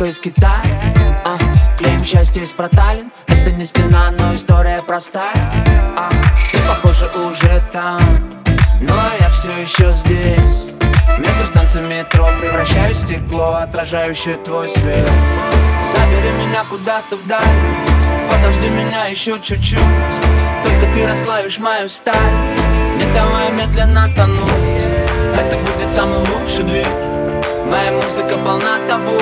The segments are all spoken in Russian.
только из Китая. А, Клеим счастье из проталин. Это не стена, но история простая. А, Ты, похоже, уже там. Но я все еще здесь. Между станциями метро превращаю стекло Отражающее твой свет. Забери меня куда-то вдаль. Подожди меня еще чуть-чуть. Только ты расплавишь мою сталь. Не давай медленно тонуть. Это будет самый лучший двиг Моя музыка полна тобой.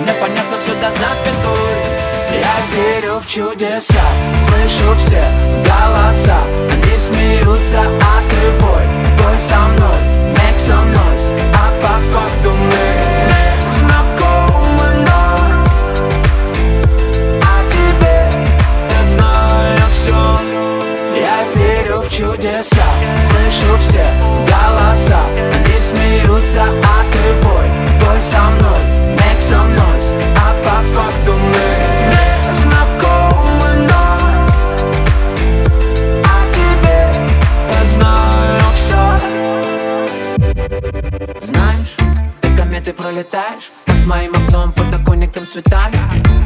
Мне понятно все до запятой. Я верю в чудеса. Слышу все голоса. Они смеются, а ты бой Бой со мной, ты пролетаешь Под моим окном подоконником цветами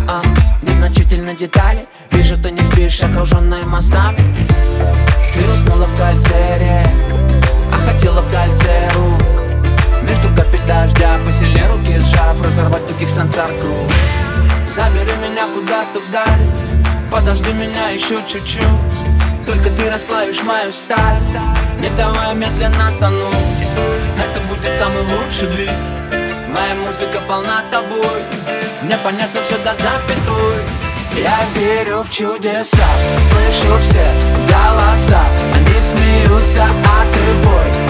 а, Незначительно детали. Вижу, ты не спишь, окруженная мостами. Ты уснула в кольце рек А хотела в кольце рук. Между капель дождя Посильнее руки сжав Разорвать тугих сансар круг. Забери меня куда-то вдаль Подожди меня еще чуть-чуть. Только ты расплавишь мою сталь Не давай медленно тонуть. Это будет самый лучший двиг Моя музыка полна тобой. Мне понятно все до запятой. Я верю в чудеса. Слышу все голоса. Они смеются, а ты бой